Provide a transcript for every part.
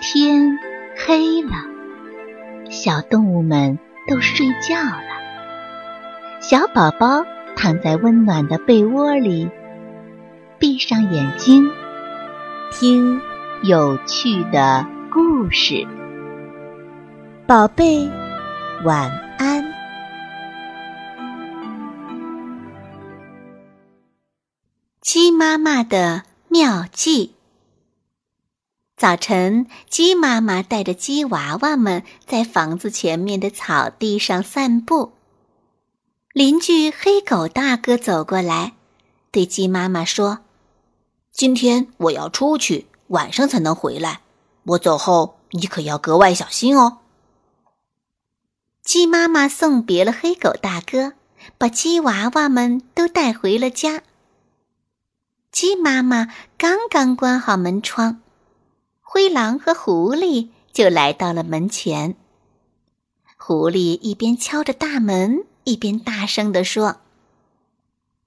天黑了，小动物们都睡觉了。小宝宝躺在温暖的被窝里，闭上眼睛，听有趣的故事。宝贝，晚安。鸡妈妈的妙计。早晨，鸡妈妈带着鸡娃娃们在房子前面的草地上散步。邻居黑狗大哥走过来，对鸡妈妈说：“今天我要出去，晚上才能回来。我走后，你可要格外小心哦。”鸡妈妈送别了黑狗大哥，把鸡娃娃们都带回了家。鸡妈妈刚刚关好门窗。灰狼和狐狸就来到了门前。狐狸一边敲着大门，一边大声地说：“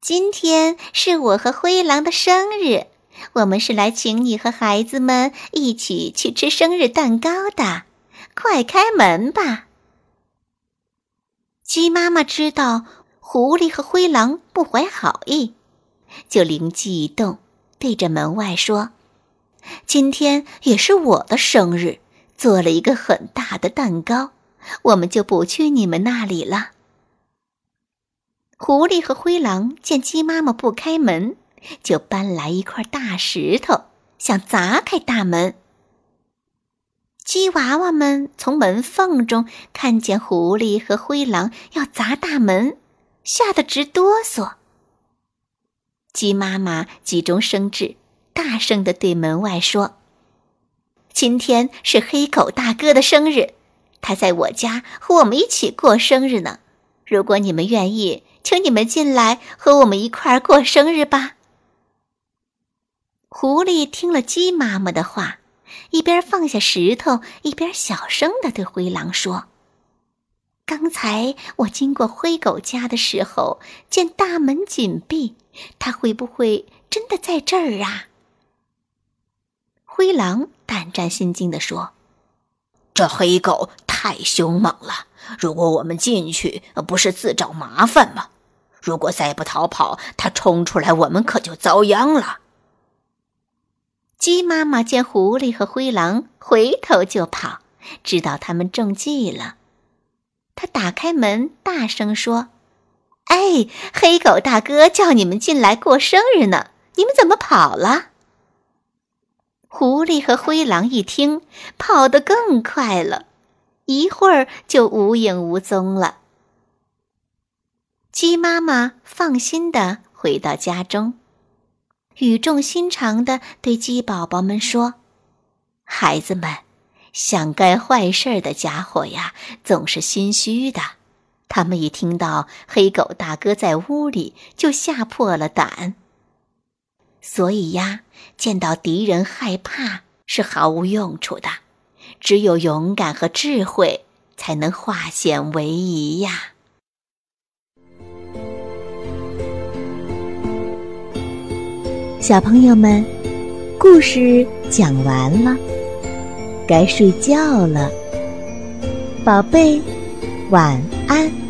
今天是我和灰狼的生日，我们是来请你和孩子们一起去吃生日蛋糕的，快开门吧！”鸡妈妈知道狐狸和灰狼不怀好意，就灵机一动，对着门外说。今天也是我的生日，做了一个很大的蛋糕，我们就不去你们那里了。狐狸和灰狼见鸡妈妈不开门，就搬来一块大石头，想砸开大门。鸡娃娃们从门缝中看见狐狸和灰狼要砸大门，吓得直哆嗦。鸡妈妈急中生智。大声的对门外说：“今天是黑狗大哥的生日，他在我家和我们一起过生日呢。如果你们愿意，请你们进来和我们一块儿过生日吧。”狐狸听了鸡妈妈的话，一边放下石头，一边小声的对灰狼说：“刚才我经过灰狗家的时候，见大门紧闭，他会不会真的在这儿啊？”灰狼胆战心惊地说：“这黑狗太凶猛了，如果我们进去，不是自找麻烦吗？如果再不逃跑，它冲出来，我们可就遭殃了。”鸡妈妈见狐狸和灰狼回头就跑，知道他们中计了。他打开门，大声说：“哎，黑狗大哥叫你们进来过生日呢，你们怎么跑了？”狐狸和灰狼一听，跑得更快了，一会儿就无影无踪了。鸡妈妈放心的回到家中，语重心长的对鸡宝宝们说：“孩子们，想干坏事的家伙呀，总是心虚的。他们一听到黑狗大哥在屋里，就吓破了胆。”所以呀，见到敌人害怕是毫无用处的，只有勇敢和智慧才能化险为夷呀。小朋友们，故事讲完了，该睡觉了，宝贝，晚安。